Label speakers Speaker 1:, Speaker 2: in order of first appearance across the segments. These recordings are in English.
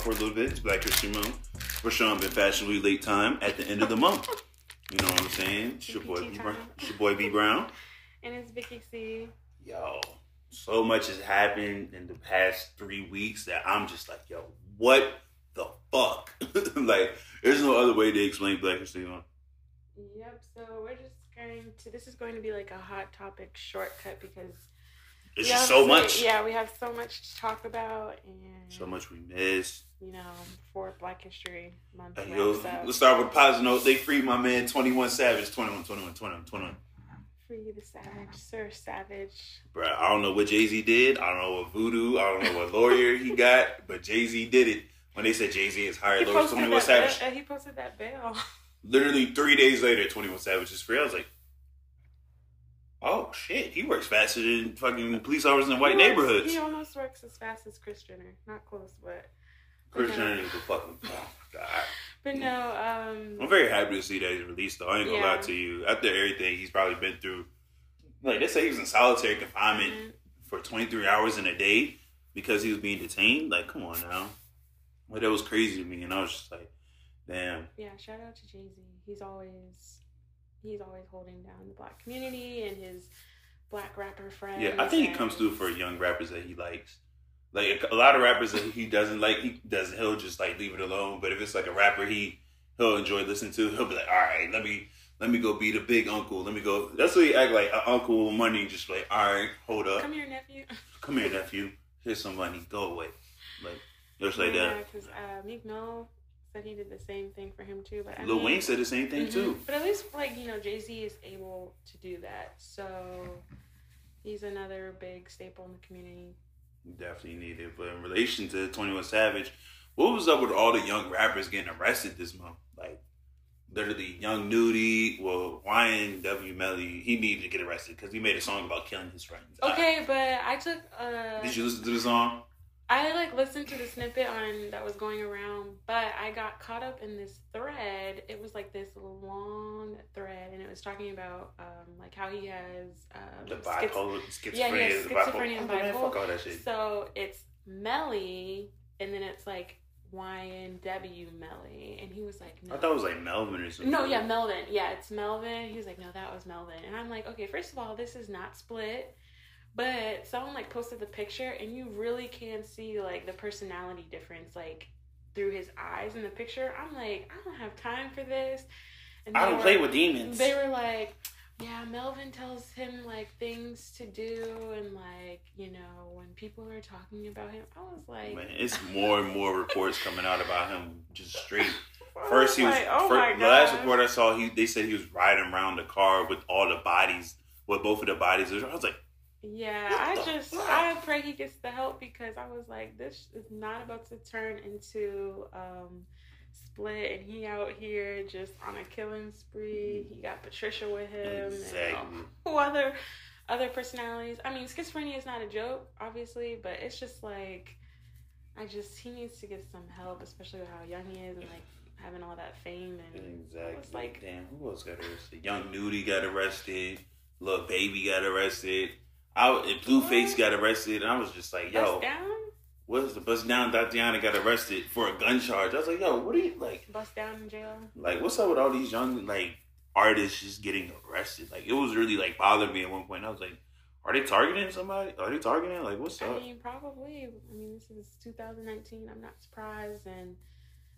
Speaker 1: for a little bit. It's Black History Month. For I've been fashionably late time at the end of the month. You know what I'm saying? It's your boy B Brown. It's your boy B Brown.
Speaker 2: And it's Vicky C.
Speaker 1: Yo, so much has happened in the past three weeks that I'm just like, yo, what the fuck? like, there's no other way to explain Black History Month.
Speaker 2: Yep. So we're just going to. This is going to be like a hot topic shortcut because
Speaker 1: it's just so much.
Speaker 2: Yeah, we have so much to talk about and
Speaker 1: so much we missed.
Speaker 2: You know, for Black History Month.
Speaker 1: Hey, yo, let's start with a positive note. They freed my man 21 Savage. 21, 21, 21, 21.
Speaker 2: Free the Savage, Sir Savage.
Speaker 1: Bro, I don't know what Jay Z did. I don't know what voodoo. I don't know what lawyer he got, but Jay Z did it. When they said Jay Z is hired
Speaker 2: lawyers, 21 Savage. Uh, he posted that bail.
Speaker 1: Literally three days later, 21 Savage is free. I was like, Oh shit, he works faster than fucking police officers in white
Speaker 2: he
Speaker 1: neighborhoods.
Speaker 2: He almost works as fast as Kris Jenner. Not close, but
Speaker 1: Jenner is the fucking oh god.
Speaker 2: But no, um
Speaker 1: I'm very happy to see that he's released though. I ain't gonna yeah. lie to you. After everything he's probably been through like they say he was in solitary confinement mm-hmm. for 23 hours in a day because he was being detained. Like, come on now. Like that was crazy to me and I was just like, damn.
Speaker 2: Yeah, shout out to Jay Z. He's always he's always holding down the black community and his black rapper friends.
Speaker 1: Yeah, I think he comes through for young rappers that he likes. Like a lot of rappers that he doesn't like, he doesn't. He'll just like leave it alone. But if it's like a rapper he he'll enjoy listening to, he'll be like, all right, let me let me go be the big uncle. Let me go. That's what he act like, an uncle with money. Just like, all right, hold up.
Speaker 2: Come here, nephew.
Speaker 1: Come here, nephew. Here's some money. Go away. Like just like
Speaker 2: yeah,
Speaker 1: that.
Speaker 2: Because uh, Meek Mill said he did the same thing for him too. But I
Speaker 1: Lil
Speaker 2: mean,
Speaker 1: Wayne said the same thing mm-hmm. too.
Speaker 2: But at least like you know Jay Z is able to do that, so he's another big staple in the community.
Speaker 1: Definitely needed. But in relation to Twenty One Savage, what was up with all the young rappers getting arrested this month? Like literally, Young Nudy, well, YNW Melly, he needed to get arrested because he made a song about killing his friends.
Speaker 2: Okay, I, but I took. Uh,
Speaker 1: did you listen to the song?
Speaker 2: I like listened to the snippet on that was going around, but I got caught up in this thread. It was like this long thread, and it was talking about um, like how he has um,
Speaker 1: the bipolar, schizophrenia,
Speaker 2: yeah, he has schizophrenia
Speaker 1: and
Speaker 2: bipolar. Man,
Speaker 1: fuck all that shit.
Speaker 2: So it's Melly, and then it's like YNW Melly, and he was like,
Speaker 1: no. I thought it was like Melvin or something.
Speaker 2: No, yeah, Melvin. Yeah, it's Melvin. He was like, no, that was Melvin, and I'm like, okay, first of all, this is not split. But someone like posted the picture and you really can see like the personality difference like through his eyes in the picture. I'm like, I don't have time for this.
Speaker 1: And I don't were, play with demons.
Speaker 2: They were like, yeah, Melvin tells him like things to do, and like you know when people are talking about him, I was like,
Speaker 1: man, it's more and more reports coming out about him just straight. First, he was
Speaker 2: like, oh
Speaker 1: first, the last report I saw. He they said he was riding around the car with all the bodies, with both of the bodies. I was like,
Speaker 2: yeah, I just fuck? I pray he gets the help because I was like, this is not about to turn into um split and he out here just on a killing spree. He got Patricia with him
Speaker 1: exactly.
Speaker 2: and who other other personalities. I mean, schizophrenia is not a joke, obviously, but it's just like I just he needs to get some help, especially with how young he is and like having all that fame and
Speaker 1: exactly.
Speaker 2: like
Speaker 1: damn, who else got arrested? Young Nudy got arrested. Little baby got arrested. I Blueface got arrested, and I was just like,
Speaker 2: yo.
Speaker 1: What's the bust down? Thotiana got arrested for a gun charge. I was like, yo, what are you like?
Speaker 2: Bust down in jail.
Speaker 1: Like, what's up with all these young like artists just getting arrested? Like, it was really like bothering me at one point. I was like, are they targeting somebody? Are they targeting? Like, what's up?
Speaker 2: I mean, probably. I mean, this is 2019. I'm not surprised, and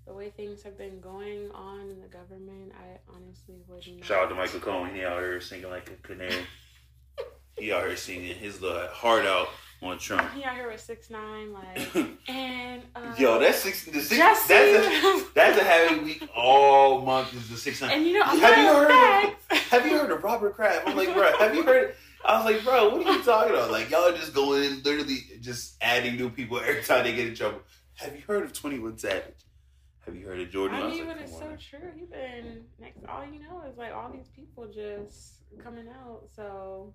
Speaker 2: the way things have been going on in the government, I honestly wouldn't.
Speaker 1: Shout out to Michael Cohen. He out here singing like a canary. he out here singing his little heart out on Trump.
Speaker 2: He out here with six nine, like and uh,
Speaker 1: yo, that's six. The six that's a that's a heavy week all month. Is the six nine.
Speaker 2: And you know,
Speaker 1: I'm have you heard? Of, have you heard of Robert Kraft? I'm like, bro, have you heard? I was like, bro, what are you talking about? Like, y'all just going in, literally just adding new people every time they get in trouble. Have you heard of Twenty One Savage? Have you heard of Jordan?
Speaker 2: I mean, but it's so true. He been next. All you know is like all these people just coming out. So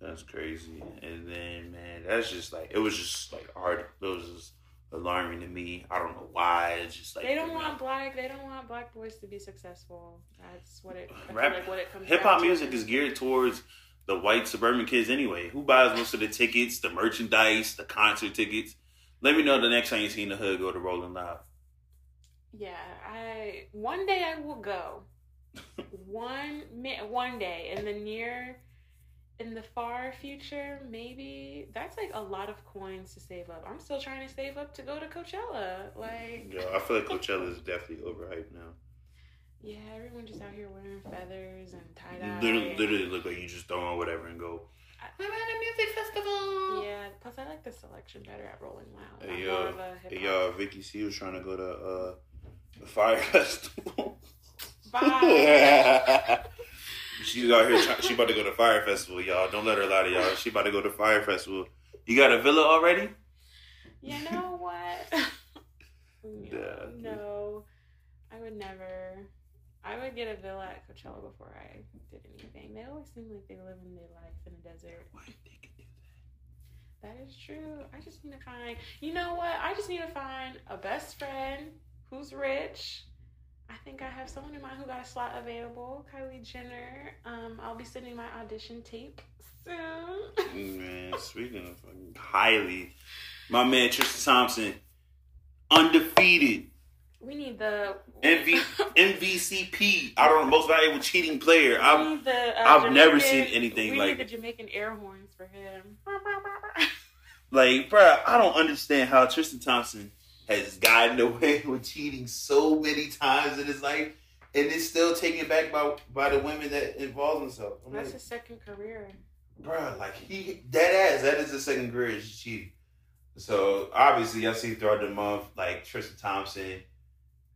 Speaker 1: that's crazy. And then man, that's just like it was just like hard. It was just alarming to me. I don't know why. It's just like
Speaker 2: they don't want black. They don't want black boys to be successful. That's what it. Rap, like what it comes.
Speaker 1: Hip hop music is geared towards the white suburban kids anyway. Who buys most of the tickets, the merchandise, the concert tickets? Let me know the next time you see in the hood. Go to Rolling Loud.
Speaker 2: Yeah, I one day I will go. one one day in the near in the far future, maybe that's like a lot of coins to save up. I'm still trying to save up to go to Coachella. Like
Speaker 1: Yo, I feel like Coachella is definitely overhyped now.
Speaker 2: Yeah, everyone just out here wearing feathers and tie dye.
Speaker 1: Literally, literally look like you just throw on whatever and go.
Speaker 2: I'm at a music festival. Yeah, plus I like the selection better at Rolling Loud.
Speaker 1: Hey yo,
Speaker 2: more of a
Speaker 1: hey yo, Vicky C was trying to go to uh, the Fyre Festival.
Speaker 2: Bye.
Speaker 1: She's out here. She about to go to Fyre Festival, y'all. Don't let her lie to y'all. She about to go to Fyre Festival. You got a villa already?
Speaker 2: You know what? no, no, I would never. I would get a villa at Coachella before I did anything. They always seem like they live in their life in the desert.
Speaker 1: Why they can do
Speaker 2: that? That is true. I just need to find. You know what? I just need to find a best friend who's rich. I think I have someone in mind who got a slot available. Kylie Jenner. Um, I'll be sending my audition tape soon.
Speaker 1: Man, speaking of fucking highly, my man Tristan Thompson, undefeated.
Speaker 2: we need the
Speaker 1: MV, MVCP. I don't know, most valuable cheating player. I've,
Speaker 2: the, uh,
Speaker 1: I've never seen anything
Speaker 2: we
Speaker 1: like
Speaker 2: need the Jamaican air horns for him.
Speaker 1: like, bruh, I don't understand how Tristan Thompson has gotten away with cheating so many times in his life, and is still taken back by by the women that involve themselves. I'm
Speaker 2: That's
Speaker 1: like,
Speaker 2: his second career.
Speaker 1: bruh, like he that ass, that is the second career is cheating. So obviously, I see throughout the month, like Tristan Thompson,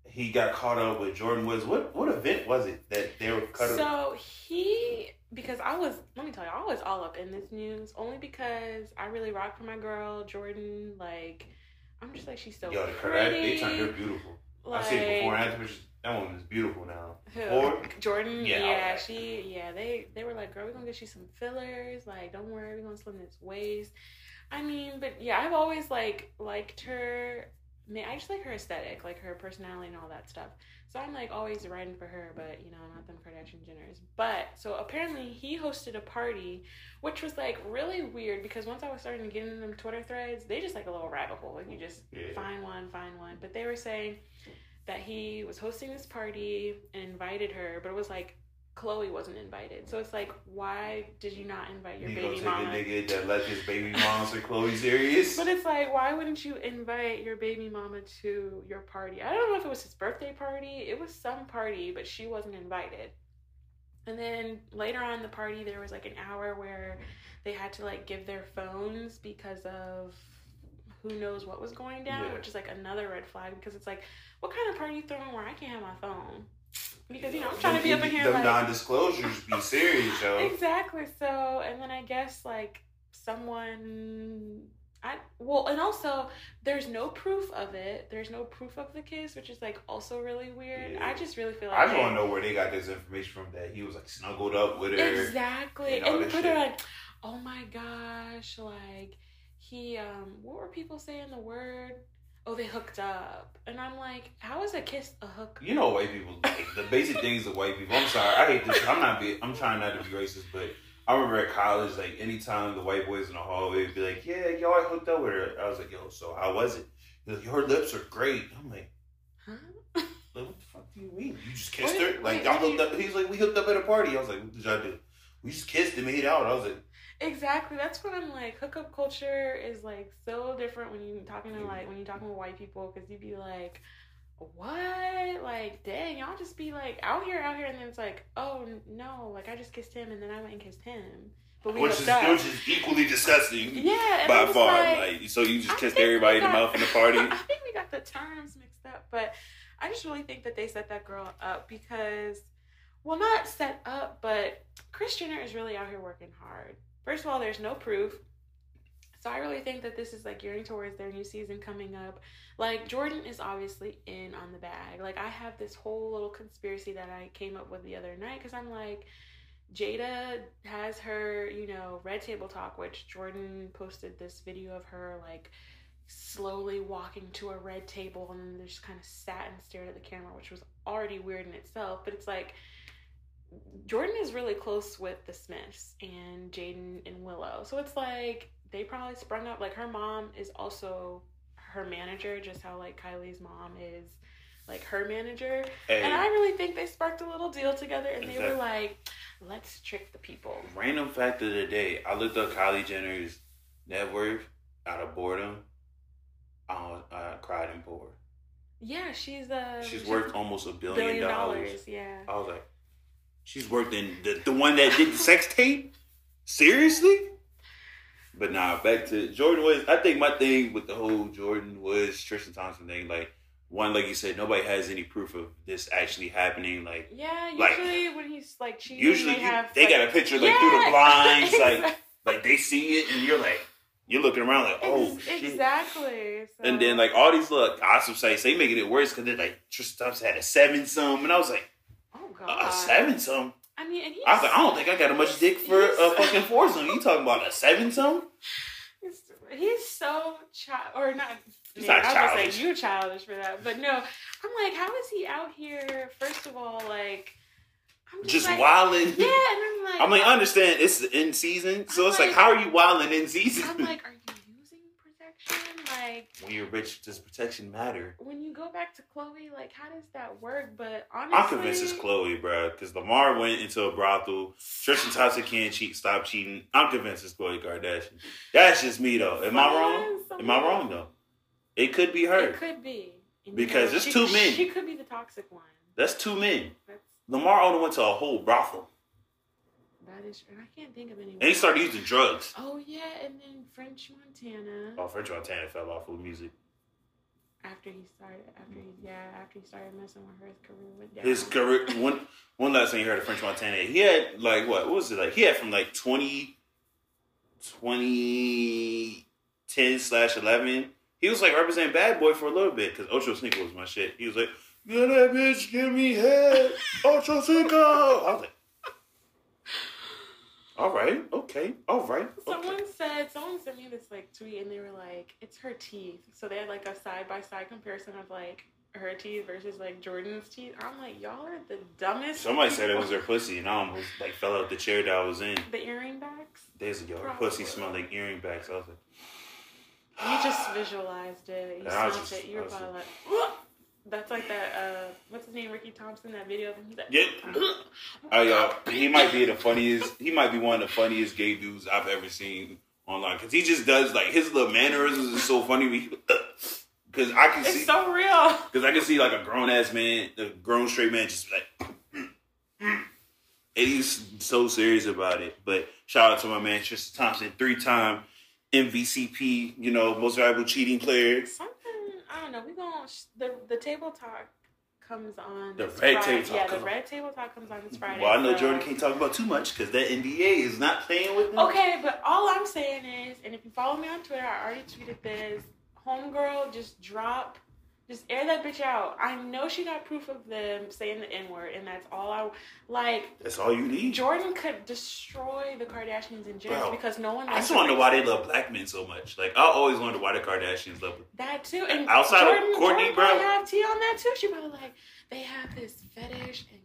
Speaker 1: he got caught up with Jordyn Woods. What what event was it that they were cut up?
Speaker 2: So he, because I was, let me tell you, I was all up in this news only because I really rock for my girl Jordyn. Like, I'm just like she's so
Speaker 1: Yo, the
Speaker 2: pretty.
Speaker 1: Kardashians, they turned her beautiful.
Speaker 2: Like,
Speaker 1: I see it before and after. That woman is beautiful now.
Speaker 2: Who?
Speaker 1: Or
Speaker 2: Jordyn,
Speaker 1: Yeah,
Speaker 2: yeah, she, yeah, they, they were like, girl, we're gonna get you some fillers. Like, don't worry, we're gonna slim this waist. I mean, but yeah, I've always like liked her. Man, I just like her aesthetic, like her personality and all that stuff. So I'm like always riding for her, but you know, not them Kardashian Jenners. But so apparently he hosted a party, which was like really weird because once I was starting to get into them Twitter threads, they just like a little rabbit hole. Like you just
Speaker 1: Yeah.
Speaker 2: find one, find one. But they were saying that he was hosting this party and invited her, but it was like Khloe wasn't invited. So it's like, why did you not invite your
Speaker 1: you gonna
Speaker 2: baby
Speaker 1: take
Speaker 2: mama?
Speaker 1: a nigga that let his baby mom say Khloe serious?
Speaker 2: But it's like, why wouldn't you invite your baby mama to your party? I don't know if it was his birthday party. It was some party, but she wasn't invited. And then later on in the party, there was like an hour where they had to like give their phones because of who knows what was going down,
Speaker 1: Yeah.
Speaker 2: which is like another red flag because it's like, what kind of party you throwing where I can't have my phone? Because you know I'm trying to be up in here
Speaker 1: Them
Speaker 2: like
Speaker 1: non-disclosures be serious, yo.
Speaker 2: Exactly. So, and then I guess like someone, I well, and also there's no proof of it. There's no proof of the kiss, which is like also really weird.
Speaker 1: Yeah.
Speaker 2: I just really feel like
Speaker 1: I just want to know where they got this information from. That he was like snuggled up with her.
Speaker 2: exactly,
Speaker 1: and
Speaker 2: and put her like, oh my gosh, like he, um, what were people saying the word? Oh, they hooked up, and I'm like, how is a kiss a hook?
Speaker 1: You know, white people. The basic things of white people. I'm sorry, I hate this. I'm not. Be, I'm trying not to be racist, but I remember at college, like anytime the white boys in the hallway would be like, "Yeah, yo, I hooked up with her." I was like, "Yo, so how was it?" He's like, "Her lips are great." I'm like,
Speaker 2: Huh?
Speaker 1: like, "What the fuck do you mean? You just kissed
Speaker 2: What-
Speaker 1: her?" Like,
Speaker 2: wait,
Speaker 1: y'all hooked up. He's like, "We hooked up at a party." I was like, "What did y'all do?" We just kissed and made out. I was like,
Speaker 2: Exactly. That's what I'm like. Hookup culture is like so different when you're talking to like when you're talking with white people because you'd be like, what? Like, dang, y'all just be like out here, out here, and then it's like, oh no, like I just kissed him and then I went and kissed him, but we
Speaker 1: which is
Speaker 2: up.
Speaker 1: which is equally disgusting
Speaker 2: yeah,
Speaker 1: by far.
Speaker 2: like-
Speaker 1: Like, so you just
Speaker 2: I
Speaker 1: kissed everybody
Speaker 2: we
Speaker 1: in the mouth in the party.
Speaker 2: I think we got the terms mixed up, but I just really think that they set that girl up because, well, not set up, but Kris Jenner is really out here working hard. First of all, there's no proof. So I really think that this is like gearing towards their new season coming up. Like Jordyn is obviously in on the bag. Like I have this whole little conspiracy that I came up with the other night because I'm like, Jada has her, you know, Red Table Talk, which Jordyn posted this video of her like slowly walking to a red table and then just kind of sat and stared at the camera, which was already weird in itself. But it's like Jordyn is really close with the Smiths and Jaden and Willow. So it's like they probably sprung up like her mom is also her manager, just how like Kylie's mom is like her manager.
Speaker 1: Hey,
Speaker 2: And I really think they sparked a little deal together and they were like, let's trick the people.
Speaker 1: random fact of the day. I looked up Kylie Jenner's net worth out of boredom. I, was- I cried and poured.
Speaker 2: Yeah, she's uh
Speaker 1: She's worth almost a billion,
Speaker 2: billion
Speaker 1: dollars.
Speaker 2: dollars. Yeah.
Speaker 1: I was like, she's worth in the, the one that did the sex tape? Seriously? But nah, back to Jordyn Woods. I think my thing with the whole Jordyn Woods, Tristan Thompson thing, like, one, like you said, nobody has any proof of this actually happening. Like,
Speaker 2: Yeah,
Speaker 1: Like,
Speaker 2: usually when he's like cheating,
Speaker 1: usually
Speaker 2: they
Speaker 1: you-
Speaker 2: have
Speaker 1: they
Speaker 2: like,
Speaker 1: got a picture, like, through the blinds, like, like they see it, and you're like, you're looking around like, oh,
Speaker 2: Ex-
Speaker 1: shit.
Speaker 2: exactly. So.
Speaker 1: And then like all these little gossip sites, they making it worse because they're like Tristan Thompson had a seven some, and I was like,
Speaker 2: god, uh,
Speaker 1: a seven some.
Speaker 2: I mean, and he's,
Speaker 1: I was like, I don't think I got a much dick for a uh, fucking four foursome. You talking about a seven some?
Speaker 2: He's, so child or not.
Speaker 1: He's
Speaker 2: man,
Speaker 1: not
Speaker 2: I was say you childish for that, but no. I'm like, how is he out here? First of all, like, I'm just,
Speaker 1: Just
Speaker 2: like,
Speaker 1: wilding.
Speaker 2: Yeah, and I'm like,
Speaker 1: I mean, I understand it's in season, so
Speaker 2: I'm
Speaker 1: it's like,
Speaker 2: like-
Speaker 1: how are you wilding in season?
Speaker 2: I'm like, are you Like,
Speaker 1: when you're rich, does protection matter?
Speaker 2: when you go back to Khloe, like, how does that work? But honestly,
Speaker 1: I'm convinced it's Khloe, bro, because Lamar went into a brothel. Tristan Thompson can't cheat, stop cheating. I'm convinced it's Khloe Kardashian. That's just me, though. Am I wrong? Am I wrong though? It could be her.
Speaker 2: It could be And,
Speaker 1: Because it's
Speaker 2: she-
Speaker 1: two men.
Speaker 2: She could be the toxic one.
Speaker 1: That's two men.
Speaker 2: That's
Speaker 1: Lamar only went to a whole brothel,
Speaker 2: that is. And I can't think of any.
Speaker 1: and he started using drugs.
Speaker 2: Oh yeah, and then French Montana.
Speaker 1: Oh, French Montana fell off with music.
Speaker 2: After he started, after he yeah, after he started messing with her, his career went down.
Speaker 1: His career. One one last thing you heard of French Montana, he had like what? What was it like? He had from like 20, 2010 slash eleven. He was like representing Bad Boy for a little bit because Ocho Cinco was my shit. He was like, "Yeah, that bitch, give me head, Ocho Cinco." I was like, "All right, okay, all right."
Speaker 2: Someone
Speaker 1: Okay.
Speaker 2: said someone sent me this like tweet and they were like, "It's her teeth." So they had like a side by side comparison of like her teeth versus like Jordyn's teeth. I'm like, y'all are the dumbest.
Speaker 1: Somebody said it was her pussy, and I almost like fell out the chair that I was in.
Speaker 2: the earring backs.
Speaker 1: Days ago, her pussy smelled like earring backs. I was like,
Speaker 2: You just visualized it. You
Speaker 1: And I was
Speaker 2: snapped
Speaker 1: just-
Speaker 2: it. You were probably like. That's like that. Uh, what's his name? Ricky Thompson. That video. He's like,
Speaker 1: Yep. Oh, yo, he might be the funniest. He might be one of the funniest gay dudes I've ever seen online because he just does like his little mannerisms is so funny. Because I can see,
Speaker 2: It's so real.
Speaker 1: because I can see like a grown ass man, a grown straight man, just like, and he's so serious about it. But shout out to my man Tristan Thompson, three time MVCP, you know, most valuable cheating player.
Speaker 2: I don't know. We going the the table talk comes on.
Speaker 1: The red table talk
Speaker 2: Yeah, the
Speaker 1: on.
Speaker 2: red table talk comes on this Friday.
Speaker 1: Well, I know
Speaker 2: so-
Speaker 1: Jordyn can't talk about too much because that NBA is not playing with me.
Speaker 2: Okay, but all I'm saying is, and if you follow me on Twitter, I already tweeted this. Homegirl, just drop, just air that bitch out. I know she got proof of them saying the N word, and that's all I like.
Speaker 1: That's all you need.
Speaker 2: Jordyn could destroy the Kardashians and Jenners
Speaker 1: Bro,
Speaker 2: because no one.
Speaker 1: I just want to know why they love black men so much. Like I always wondered why the Kardashians love them.
Speaker 2: That too, and
Speaker 1: Outside of
Speaker 2: Jordan,
Speaker 1: Courtney,
Speaker 2: Jordan
Speaker 1: bro.
Speaker 2: have tea on that too. She probably like they have this fetish and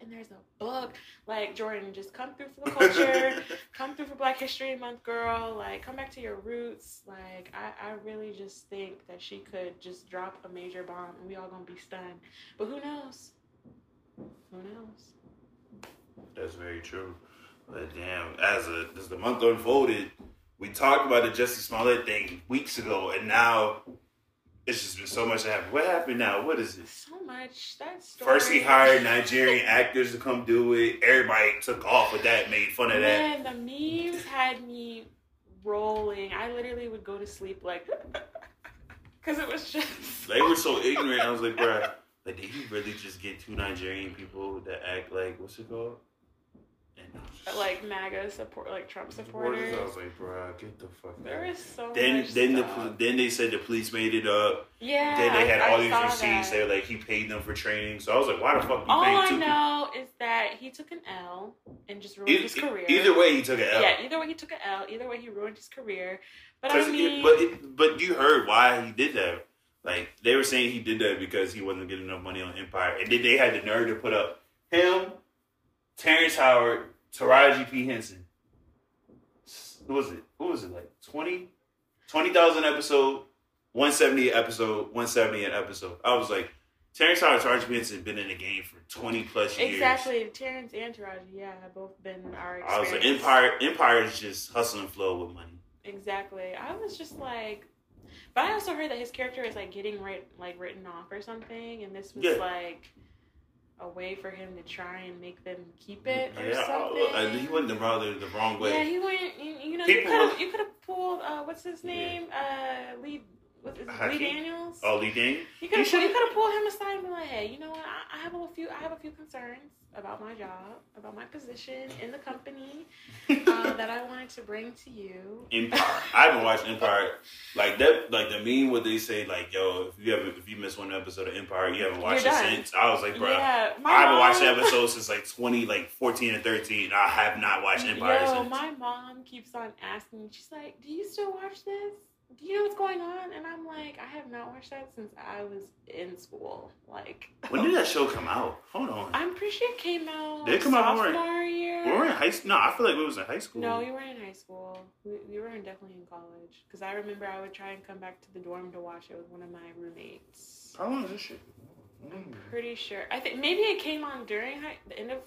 Speaker 2: and there's a book. Like Jordyn, just come through for the culture, come through for Black History Month, girl. Like come back to your roots. Like I, I really just think that she could just drop a major bomb, and we all gonna be stunned. But who knows? Who knows?
Speaker 1: That's very true. But damn, as a as the month unfolded, we talked about the Jussie Smollett thing weeks ago, and now it's just been so much that happened. What happened now? What is this?
Speaker 2: So much that story.
Speaker 1: First, he hired Nigerian actors to come do it. Everybody took off with that, made fun of that.
Speaker 2: Man, the memes had me rolling. I literally would go to sleep like, because it was just.
Speaker 1: They were so ignorant. I was like, bruh, like, did he really just get two Nigerian people that act like what's it called? And I was just-
Speaker 2: like MAGA support, like Trump supporters.
Speaker 1: I was like, bruh, get the fuck out.
Speaker 2: There is so
Speaker 1: Then,
Speaker 2: much
Speaker 1: then the then they said the police made it up.
Speaker 2: yeah.
Speaker 1: then they had
Speaker 2: I,
Speaker 1: all
Speaker 2: I
Speaker 1: these receipts.
Speaker 2: that.
Speaker 1: They were like, he paid them for training. So I was like, why the fuck you
Speaker 2: All
Speaker 1: paying
Speaker 2: I
Speaker 1: two?
Speaker 2: know is that he took an L and just ruined
Speaker 1: Either,
Speaker 2: his career.
Speaker 1: either way, he took an L.
Speaker 2: Yeah, either way he took an L. Either way he ruined his career. But
Speaker 1: 'Cause
Speaker 2: I
Speaker 1: it-
Speaker 2: mean,
Speaker 1: but it, but you heard why he did that. Like they were saying he did that because he wasn't getting enough money on Empire, and then they had the nerve to put up him, Terrence Howard, Taraji P Henson. Who was it? Who was it? Like 20 20,000 episode. 170 episode, 170 an episode. I was like, Terrence Howard Taraji P. Henson been in the game for 20 plus years.
Speaker 2: Exactly. Terrence and Taraji, yeah, have both been our experience.
Speaker 1: I was like, Empire, Empire is just hustle and flow with money.
Speaker 2: Exactly. I was just like, but I also heard that his character is like getting right, like written off or something, and this was
Speaker 1: Yeah.
Speaker 2: like a way for him to try and make them keep it or
Speaker 1: Yeah,
Speaker 2: something.
Speaker 1: uh, he went the wrong, the wrong way.
Speaker 2: Yeah, he went. You, you know, you
Speaker 1: People
Speaker 2: could have you could have pulled uh, what's his name? Uh, Lee. What's his, Lee Daniels.
Speaker 1: Oh, Lee Daniel?
Speaker 2: You could have
Speaker 1: should've-
Speaker 2: you could have pulled him aside and be like, hey, you know what? I, I have a few I have a few concerns about my job, about my position in the company uh, that I wanted to bring to you.
Speaker 1: Empire. I haven't watched Empire. Like that, like the meme where they say like, "Yo, if you ever if you miss one episode of Empire, you haven't watched
Speaker 2: You're
Speaker 1: it
Speaker 2: done.
Speaker 1: since." I was like, bro,
Speaker 2: yeah,
Speaker 1: I haven't
Speaker 2: mom,
Speaker 1: watched the episode since like twenty, like fourteen and thirteen. I have not watched Empire
Speaker 2: Yo,
Speaker 1: since.
Speaker 2: my mom keeps on asking me. She's like, "Do you still watch this? Do you know what's going on?" And I'm like, "I have not watched that since I was in school. Like,
Speaker 1: When did that show come out? Hold on.
Speaker 2: I'm pretty sure it came out
Speaker 1: Did it come out we
Speaker 2: sophomore year.
Speaker 1: we were in high school. No, I feel like we was in high school.
Speaker 2: No, you were in high school. We, we were in, definitely in college. Because I remember I would try and come back to the dorm to watch it with one of my roommates.
Speaker 1: How long is this shit?
Speaker 2: I'm pretty sure. I think maybe it came on during high, the end of.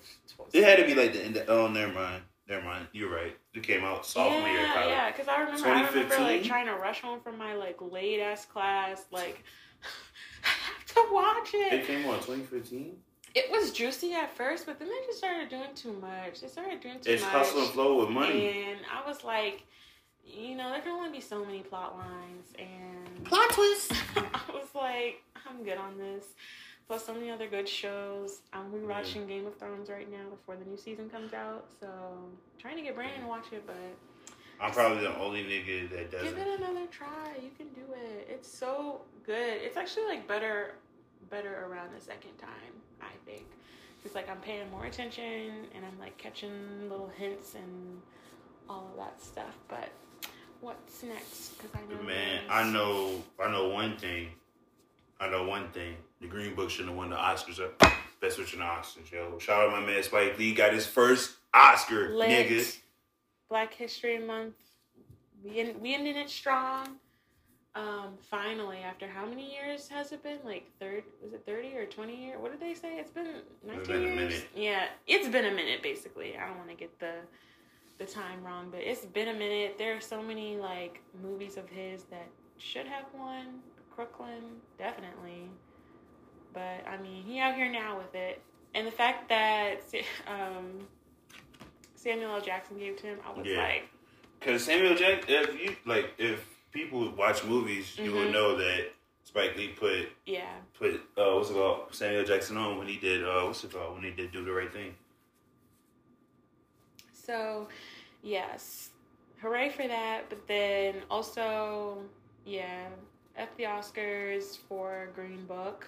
Speaker 1: It had to be like the end. Of, oh, never mind. Never mind. You're right. It came out sophomore year of
Speaker 2: yeah, yeah. Because I remember, I remember
Speaker 1: 2015?
Speaker 2: like trying to rush home from my like late ass class. Like, I have to watch
Speaker 1: It
Speaker 2: it.
Speaker 1: came out 2015.
Speaker 2: It was juicy at first, but then they just started doing too much. They started doing too much.
Speaker 1: It's
Speaker 2: much.
Speaker 1: hustle and flow with money.
Speaker 2: And I was like, you know, there can only be so many plot lines, and
Speaker 1: Plot twist.
Speaker 2: I was like, I'm good on this. Plus, so many other good shows. I'm rewatching Game of Thrones right now before the new season comes out. So, trying to get Brandon to watch it, but
Speaker 1: I'm probably the only nigga that doesn't.
Speaker 2: Give it another try. You can do it. It's so good. It's actually like better, better around the second time. I think. It's like I'm paying more attention and I'm like catching little hints and all of that stuff. But what's next? Because I know.
Speaker 1: Man, I know. I know one thing. I know one thing. The Green Book shouldn't have won the Oscars. Up. Best Picture the Oscars, yo. Shout out my man Spike Lee. Got his first Oscar,
Speaker 2: Lit.
Speaker 1: nigga.
Speaker 2: Black History Month. We in, we ended it strong. Um, finally, after how many years has it been? Like third? Was it thirty or twenty years? What did they say? It's been nineteen
Speaker 1: been a
Speaker 2: years.
Speaker 1: minute.
Speaker 2: Yeah, it's been a minute. Basically, I don't want to get the the time wrong, but it's been a minute. There are so many like movies of his that should have won. Crooklyn, definitely. But I mean, he out here now with it, and the fact that um, Samuel L. Jackson gave to him, I was
Speaker 1: Yeah.
Speaker 2: like,
Speaker 1: Because Samuel Jackson, if you like, if people watch movies, you would
Speaker 2: Mhm.
Speaker 1: know that Spike Lee put
Speaker 2: yeah,
Speaker 1: put uh what's it called Samuel Jackson on when he did uh what's it called when he did Do the Right Thing.
Speaker 2: So, yes, hooray for that. But then also, yeah, at the Oscars for Green Book,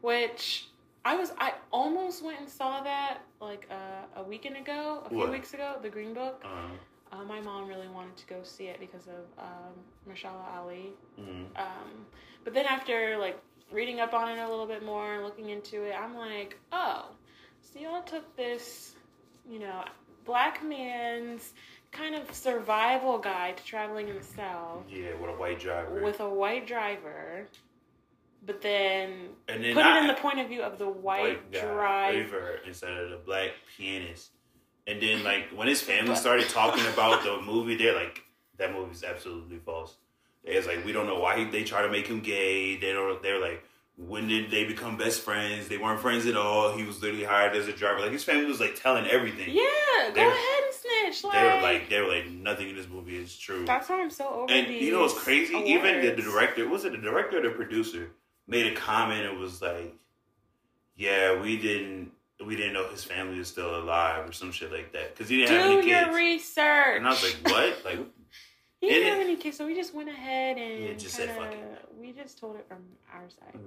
Speaker 2: which I was, I almost went and saw that like uh, a weekend ago, a few
Speaker 1: What?
Speaker 2: weeks ago, the Green Book.
Speaker 1: Um,
Speaker 2: Uh, my mom really wanted to go see it because of um, Mahershala Ali.
Speaker 1: mhm.
Speaker 2: Um, but then after like reading up on it a little bit more and looking into it, I'm like, oh, so y'all took this, you know, black man's kind of survival guide to traveling in the South
Speaker 1: Yeah, with a white driver.
Speaker 2: with a white driver, but then
Speaker 1: and then
Speaker 2: put
Speaker 1: I,
Speaker 2: it in the point of view of the white, driver.
Speaker 1: instead of the black pianist. And then like when his family started talking about the movie, they're like, that movie's absolutely false. It's like we don't know why he, they try to make him gay. They don't. They're like, when did they become best friends? They weren't friends at all. He was literally hired as a driver. Like his family was like telling everything.
Speaker 2: Yeah, go
Speaker 1: They're-
Speaker 2: ahead and snitch. Like,
Speaker 1: They were like, they were like, nothing in this movie is true.
Speaker 2: that's why I'm so over
Speaker 1: And you know what's crazy? Even the, the director, was it the director or the producer, made a comment. It was like, "Yeah, we didn't, we didn't know his family was still alive or some shit like that because he didn't have
Speaker 2: Do
Speaker 1: any
Speaker 2: your
Speaker 1: kids."
Speaker 2: research.
Speaker 1: And I was like, "What? Like,
Speaker 2: He didn't have
Speaker 1: it-
Speaker 2: any kids, so we just went ahead and
Speaker 1: Yeah, just
Speaker 2: kinda-
Speaker 1: "Fuck it."
Speaker 2: we just told it from our side.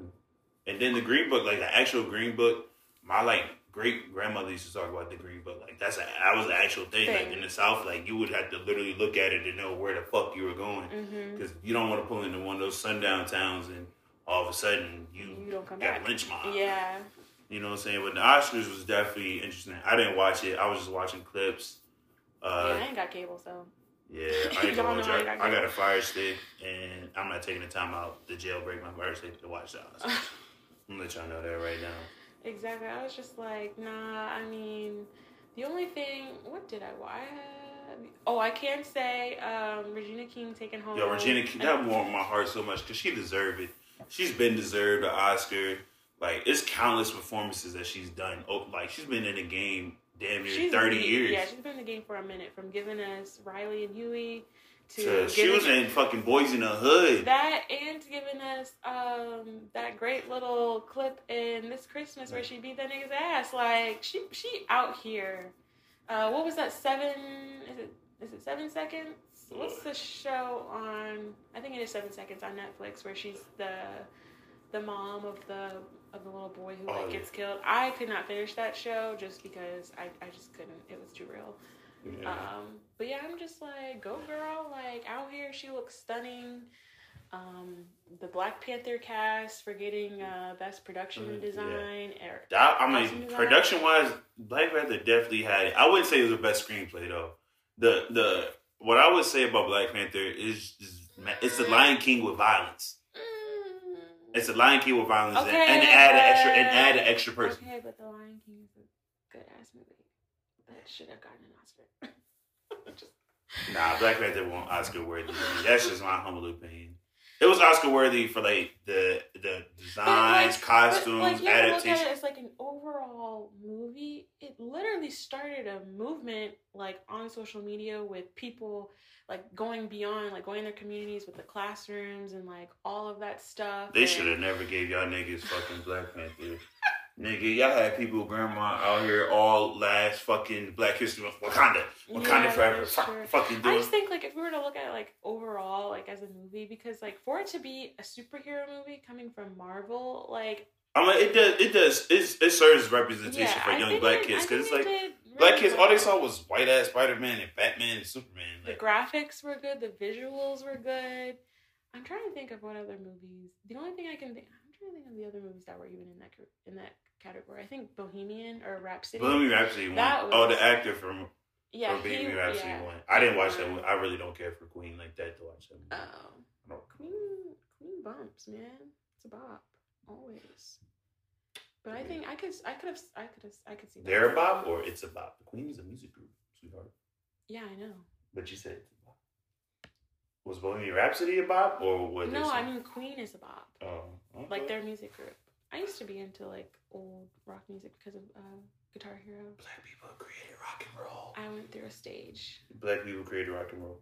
Speaker 1: And then the Green Book, like the actual Green Book, my like great grandmother used to talk about the Green Book. Like that's a that was the actual thing. Like in the South, like you would have to literally look at it to know where the fuck you were going
Speaker 2: Mm-hmm.
Speaker 1: because you don't want to pull into one of those sundown towns and all of a sudden you,
Speaker 2: You don't come
Speaker 1: got
Speaker 2: back.
Speaker 1: lynch mob.
Speaker 2: Yeah,
Speaker 1: You know what I'm saying? But the Oscars was definitely interesting. I didn't watch it. I was just watching clips.
Speaker 2: yeah,
Speaker 1: Uh,
Speaker 2: I ain't got cable, so
Speaker 1: Yeah, I ain't gonna lie.
Speaker 2: I got
Speaker 1: I got a fire stick, and I'm not taking the time out to jailbreak my fire stick to watch that. I'm gonna let y'all know that right now.
Speaker 2: Exactly. I was just like, nah. I mean, the only thing. What did I watch? Oh, I can't say um, Regina King taking home.
Speaker 1: Yo, Regina, King- that warmed my heart so much because she deserved it. She's been deserved an Oscar. Like it's countless performances that she's done. Oh, like she's been in the game damn near
Speaker 2: She's
Speaker 1: thirty
Speaker 2: been-
Speaker 1: years.
Speaker 2: Yeah, she's been in the game for a minute. From giving us Riley and Huey to
Speaker 1: to, she was in fucking Boys in the Hood.
Speaker 2: that and giving us um that great little clip in this Christmas where she beat that nigga's ass. Like she she out here. Uh, what was that? Seven? Is it is it seven seconds? What's the show on? I think it is Seven Seconds on Netflix where she's the the mom of the of the little boy who like
Speaker 1: Oh,
Speaker 2: gets killed. I could not finish that show just because I I just couldn't. It was too real.
Speaker 1: Yeah.
Speaker 2: Um, but yeah, I'm just like, go girl! Like out here, she looks stunning. Um, the Black Panther cast for getting uh, best production and
Speaker 1: Mm, yeah.
Speaker 2: design.
Speaker 1: That- I mean, production wise, Black Panther definitely had it. I wouldn't say it was the best screenplay though. The the what I would say about Black Panther is, is it's the Lion King with violence.
Speaker 2: Mm.
Speaker 1: It's a Lion King with violence and-
Speaker 2: Okay,
Speaker 1: and add an extra and add an extra person.
Speaker 2: Okay, but The Lion King is a good ass movie. That should have gotten an Oscar. Just-
Speaker 1: Nah, Black Panther won't Oscar worthy. That's just my humble opinion. It was Oscar worthy for like the the designs,
Speaker 2: But,
Speaker 1: costumes,
Speaker 2: but, like, you have look at
Speaker 1: adaptation.
Speaker 2: it as like an overall movie. It literally started a movement like on social media with people like going beyond, like going in their communities with the classrooms and like all of that stuff.
Speaker 1: They should have never gave y'all niggas fucking Black Panther. Nigga, y'all had people, grandma out here all last fucking Black History Month. Wakanda. Wakanda
Speaker 2: Yeah,
Speaker 1: forever. Fuck, fucking
Speaker 2: I just think like if we were to look at it like overall like as a movie because like for it to be a superhero movie coming from Marvel like
Speaker 1: I mean, it does. It does. It's, it serves as representation
Speaker 2: yeah,
Speaker 1: for young black
Speaker 2: it-
Speaker 1: kids because it's like
Speaker 2: did
Speaker 1: black
Speaker 2: really
Speaker 1: kids. All they saw was white ass Spider Man and Batman and Superman.
Speaker 2: The graphics were good. The visuals were good. I'm trying to think of what other movies. The only thing I can think, trying to think of the other movies that were even in that in that category. I think Bohemian or Rhapsody.
Speaker 1: Bohemian Rhapsody won.
Speaker 2: That
Speaker 1: oh,
Speaker 2: was-
Speaker 1: the actor from
Speaker 2: yeah,
Speaker 1: from Bohemian
Speaker 2: he,
Speaker 1: Rhapsody
Speaker 2: yeah.
Speaker 1: won. I didn't watch that
Speaker 2: uh-huh.
Speaker 1: one. I really don't care for Queen like that to watch that. Movie. Oh. Don't-
Speaker 2: Queen Queen bumps, man. It's a bop always. But I think I could I could have I could have I could see. that.
Speaker 1: They're a bop or it's a bop. The Queen is a music group, sweetheart.
Speaker 2: Yeah, I know.
Speaker 1: But you said it's a bop. Was Bohemian Rhapsody a bop or was
Speaker 2: No, I mean Queen is a bop.
Speaker 1: Oh, okay.
Speaker 2: Like their music group. I used to be into like old rock music because of uh, Guitar Hero.
Speaker 1: Black people created rock and roll.
Speaker 2: I went through a stage.
Speaker 1: Black people created rock and roll.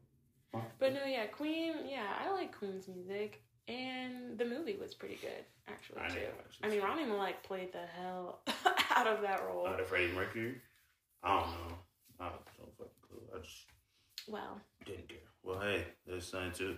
Speaker 1: Huh?
Speaker 2: But no, yeah, Queen. Yeah, I like Queen's music, and the movie was pretty good actually
Speaker 1: I
Speaker 2: too.
Speaker 1: it.
Speaker 2: I mean, Rami Malek played the hell out of that role.
Speaker 1: Uh, the Freddie Mercury. I don't know. I don't fucking clue. I just
Speaker 2: Wow.
Speaker 1: didn't care. Well, hey, there's something too.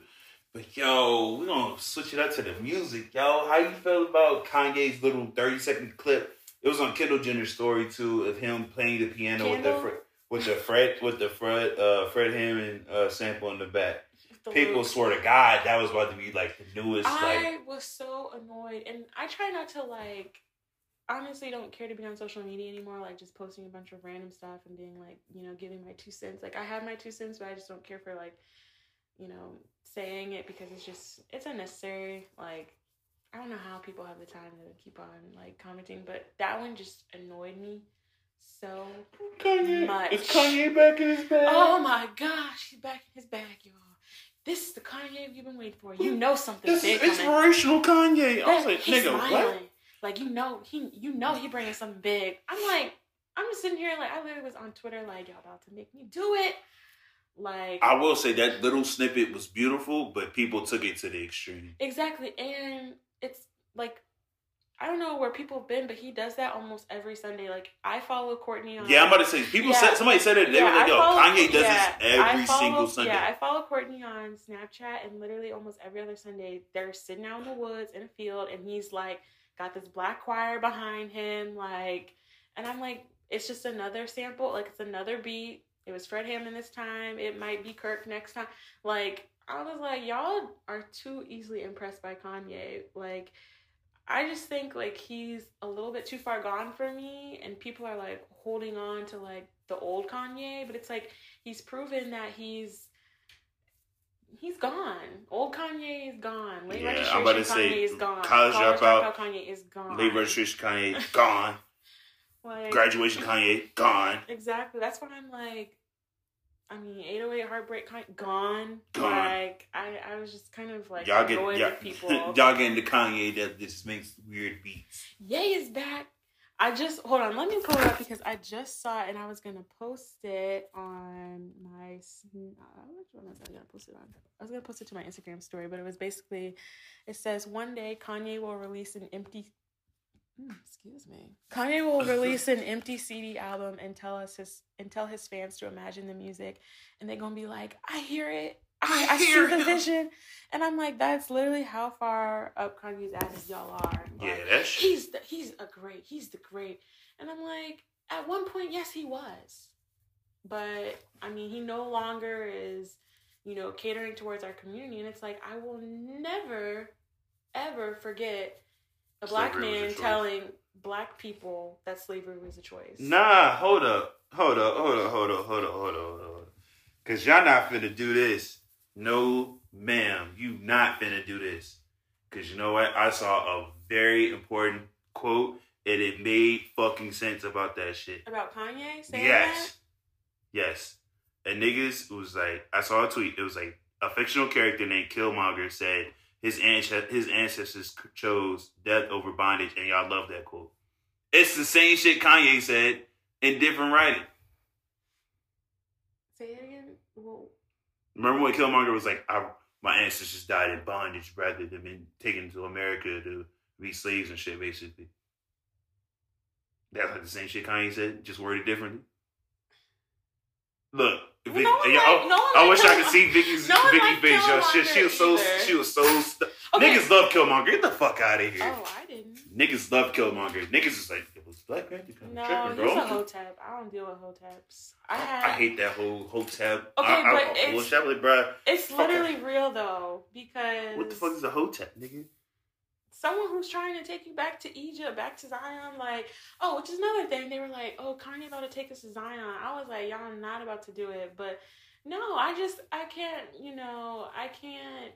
Speaker 1: But yo, we gonna switch it up to the music, yo. How you feel about Kanye's little thirty second clip? It was on Kendall Jenner's story too of him playing the piano with the Fred, with the Fred with the Fred uh, Fred Hammond uh, sample in the back.
Speaker 2: The
Speaker 1: People swear to God that was about to be like the newest like
Speaker 2: I was so annoyed, and I try not to like. Honestly, don't care to be on social media anymore. Like just posting a bunch of random stuff and being like, you know, giving my two cents. Like I have my two cents, but I just don't care for like, you know, saying it because it's just it's unnecessary. Like I don't know how people have the time to keep on like commenting, but that one just annoyed me so.
Speaker 1: Kanye.
Speaker 2: much.
Speaker 1: Is Kanye back in his bag?
Speaker 2: Oh my gosh, he's back in his bag, y'all. This is the Kanye you've been waiting for. You know something
Speaker 1: This is
Speaker 2: big coming.
Speaker 1: inspirational Kanye. I was like, nigga, what?
Speaker 2: Like you know, he you know he bringing something big. I'm like, I'm just sitting here like I literally was on Twitter like y'all about to make me do it. Like
Speaker 1: I will say that little snippet was beautiful, but people took it to the extreme.
Speaker 2: exactly, and it's like I don't know where people have been, but he does that almost every Sunday. Like I follow Kourtney on.
Speaker 1: Yeah, I'm about to say people
Speaker 2: Yeah.
Speaker 1: said somebody said it. They
Speaker 2: Yeah,
Speaker 1: were like, "Yo,
Speaker 2: follow-
Speaker 1: Kanye does
Speaker 2: yeah,
Speaker 1: this every
Speaker 2: follow-
Speaker 1: single Sunday."
Speaker 2: Yeah, I follow Kourtney on Snapchat, and literally almost every other Sunday, they're sitting out in the woods in a field, and he's like got this black choir behind him, like, and I'm like, it's just another sample, like it's another beat. It was Fred Hammond this time. It might be Kirk next time. Like, I was like, y'all are too easily impressed by Kanye. Like, I just think like he's a little bit too far gone for me, and people are like holding on to like the old Kanye, but it's like he's proven that he's he's gone. Old Kanye is gone. Late
Speaker 1: Yeah, I'm about to
Speaker 2: Kanye
Speaker 1: say,
Speaker 2: is gone.
Speaker 1: college dropout,
Speaker 2: Kanye is gone.
Speaker 1: Late registration Kanye gone.
Speaker 2: Like,
Speaker 1: Graduation Kanye gone.
Speaker 2: Exactly. That's why I'm like, I mean, 808 Heartbreak Kanye, gone.
Speaker 1: Gone.
Speaker 2: Like, I, I was just kind of like
Speaker 1: y'all get y'all, y'all getting the Kanye that just makes weird beats.
Speaker 2: Yay is back. I just hold on. Let me pull it up because I just saw it and I was gonna post it on my. Uh, which one was I gonna post it on? I was gonna post it to my Instagram story, but it was basically, it says one day Kanye will release an empty. Hmm, excuse me. Kanye will release an empty CD album and tell us his and tell his fans to imagine the music, and they're gonna be like, "I hear it. I,
Speaker 1: I
Speaker 2: see the vision," and I'm like, "That's literally how far up Kanye's ass y'all are."
Speaker 1: Yeah,
Speaker 2: Like,
Speaker 1: that's
Speaker 2: he's the, he's a great he's the great. And i'm like at one point yes he was. But i mean he no longer is you know catering towards our community. And it's like i will never ever forget a black
Speaker 1: Slavery was a
Speaker 2: man telling black people that slavery was a choice.
Speaker 1: Nah, hold up. Hold up, hold up, hold up, hold up, hold up, hold up. Cause y'all not finna do this. No, ma'am, you not finna do this. Cause you know what? I saw a very important quote and it made fucking sense about that shit.
Speaker 2: about kanye saying
Speaker 1: Yes. Yes. And niggas was like, I saw a tweet. It was like a fictional character named Killmonger said his ance- his ancestors chose death over bondage, and y'all love that quote. It's the same shit Kanye said in different writing.
Speaker 2: say it
Speaker 1: Remember when Killmonger was like, I, "My ancestors died in bondage rather than being taken to America to be slaves and shit." Basically, that's like the same shit Kanye said, just worded differently. Look,
Speaker 2: No
Speaker 1: Vic- yeah,
Speaker 2: like-
Speaker 1: oh,
Speaker 2: no
Speaker 1: I wish I could see Vicky's
Speaker 2: No one
Speaker 1: Vicky
Speaker 2: like
Speaker 1: face. Yo, she, she was so she was so stu-
Speaker 2: Okay.
Speaker 1: niggas love Killmonger. Get the fuck out of here.
Speaker 2: oh i didn't
Speaker 1: Niggas love Killmonger. Niggas is like Black Panther. I'm
Speaker 2: no
Speaker 1: tripping,
Speaker 2: he's
Speaker 1: bro.
Speaker 2: a hotep i don't deal with hoteps i
Speaker 1: I, I hate that whole hotep.
Speaker 2: Okay,
Speaker 1: I, I,
Speaker 2: but
Speaker 1: I,
Speaker 2: it's-
Speaker 1: wish I would, bruh.
Speaker 2: It's literally real though, because
Speaker 1: What the fuck is a hotep, nigga?
Speaker 2: someone who's trying to take you back to Egypt, back to Zion, like, oh, which is another thing. They were like, oh, Kanye about to take us to Zion. I was like, y'all not about to do it, but no, I just I can't, you know, I can't.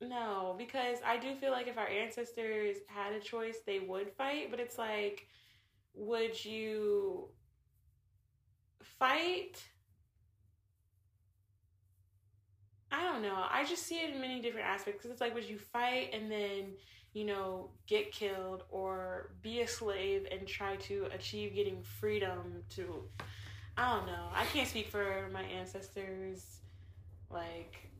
Speaker 2: No, because I do feel like if our ancestors had a choice, they would fight. But it's like, would you fight? I don't know. I just see it in many different aspects it's like, would you fight and then, you know, get killed or be a slave and try to achieve getting freedom to, I don't know. I can't speak for my ancestors, like,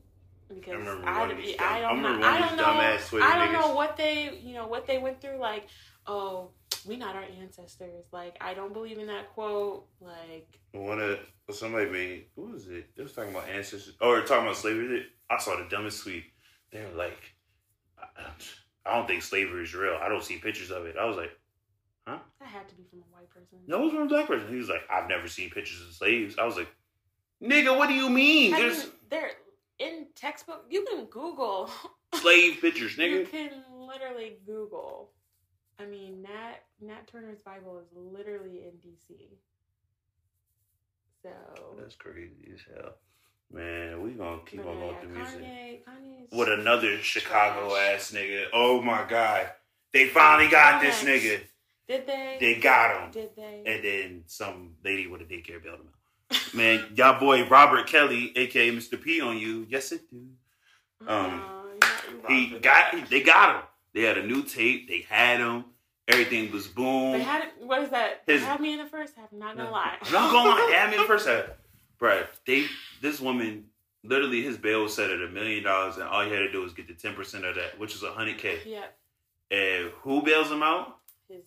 Speaker 2: because
Speaker 1: remember
Speaker 2: I,
Speaker 1: one of
Speaker 2: I,
Speaker 1: dumb- I
Speaker 2: don't know.
Speaker 1: remember
Speaker 2: I don't know. I don't know what they, you know, what they went through. Like, oh, we not our ancestors. Like, I don't believe in that quote. Like,
Speaker 1: One of somebody made who was it? They was talking about ancestors or talking about slavery. I saw the dumbest tweet. They were like, I, I don't think slavery is real. I don't see pictures of it. I was like, huh?
Speaker 2: that had to be from a white person.
Speaker 1: no, it was from a black person. He was like, I've never seen pictures of slaves. I was like, nigga, what do you mean?
Speaker 2: I
Speaker 1: There's
Speaker 2: mean, they're in textbook. You can Google.
Speaker 1: slave pictures, nigga.
Speaker 2: You can literally Google. I mean, Nat Nat Turner's Bible is literally in DC. So
Speaker 1: That's crazy as hell. Man, we gonna keep on going through music.
Speaker 2: Kanye, Kanye's
Speaker 1: With another Chicago
Speaker 2: trash.
Speaker 1: ass nigga. Oh my god. They finally got this nigga.
Speaker 2: Did they?
Speaker 1: They got him.
Speaker 2: Did they?
Speaker 1: And then some lady with a daycare bailed him out. Man, y'all boy Robert Kelly, aka Mr. P on you. Yes it do. um,
Speaker 2: Uh,
Speaker 1: He got they got him. They had a new tape, they had him. Everything was boom.
Speaker 2: They had it. What is that?
Speaker 1: His-
Speaker 2: Have me in the first half. I'm not gonna lie.
Speaker 1: I'm not gonna lie, damn in the first half. Bruh, they this woman literally his bail was set at a million dollars and all he had to do was get the ten percent of that, which is a hundred K.
Speaker 2: Yeah,
Speaker 1: And who bails him out?
Speaker 2: his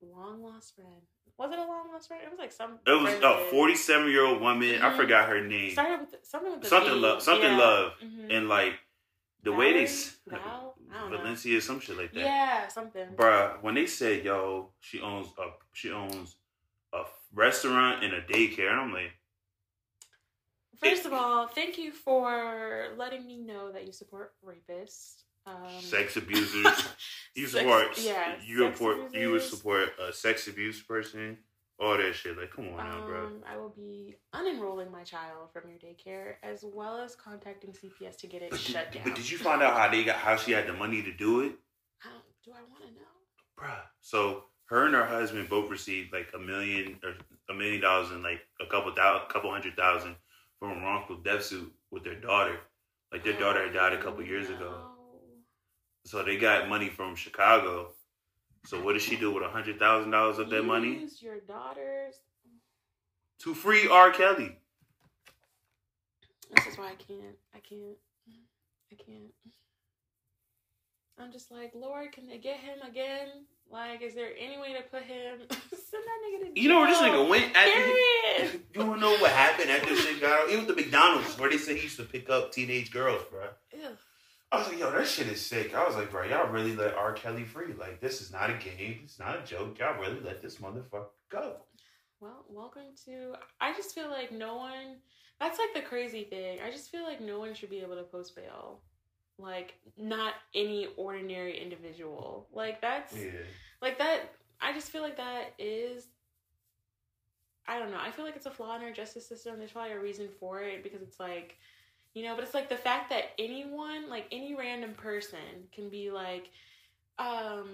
Speaker 2: long lost friend. Was it a long lost friend? It was like some.
Speaker 1: It was a 47 year old woman. I
Speaker 2: Mhm.
Speaker 1: forgot her name.
Speaker 2: Started with the, something with the
Speaker 1: Something love, something
Speaker 2: Yeah.
Speaker 1: love,
Speaker 2: Mhm.
Speaker 1: and like the way they,
Speaker 2: Val? Don't know.
Speaker 1: Valencia, some shit like that.
Speaker 2: Yeah, something.
Speaker 1: Bruh, when they said, "Yo, she owns a she owns a restaurant and a daycare," and I'm like,
Speaker 2: First of all, thank you for letting me know that you support rapists. Um,
Speaker 1: sex abusers. You
Speaker 2: sex-
Speaker 1: support,
Speaker 2: yeah,
Speaker 1: you support, you would support a sex abuse person all that shit. Like, come on now, bro.
Speaker 2: Um, I will be unenrolling my child from your daycare as well as contacting CPS to get it
Speaker 1: But
Speaker 2: shut
Speaker 1: did,
Speaker 2: down.
Speaker 1: but did you find out how they got how she had the money to do it,
Speaker 2: How do I want to know?
Speaker 1: bruh? So her and her husband both received like a million or a million dollars and like a couple thousand, couple hundred thousand from a wrongful death suit with their daughter. Like their daughter had died a couple years ago. So they got money from Chicago. So what does she do with a hundred thousand dollars of that money?
Speaker 2: Use your daughters.
Speaker 1: To free R. Kelly.
Speaker 2: This is why I can't. I can't. I can't. I'm just like, Lord, can they get him again? Like, is there any way to put him? Send that nigga to.
Speaker 1: You know where this nigga went
Speaker 2: Period.
Speaker 1: You don't know what happened after shit got out? It was the McDonald's where they said he used to pick up teenage girls, bro.
Speaker 2: Ew.
Speaker 1: I was like, yo, that shit is sick. I was like, bro, y'all really let R. Kelly free. Like, this is not a game. It's not a joke. Y'all really let this motherfucker go.
Speaker 2: Well, welcome to. I just feel like no one. That's like the crazy thing. I just feel like no one should be able to post bail. Like, not any ordinary individual. Like, that's.
Speaker 1: Yeah.
Speaker 2: Like, that. I just feel like that is. I don't know. I feel like it's a flaw in our justice system. There's probably a reason for it because it's like. You know, but it's like the fact that anyone, like any random person, can be like, um,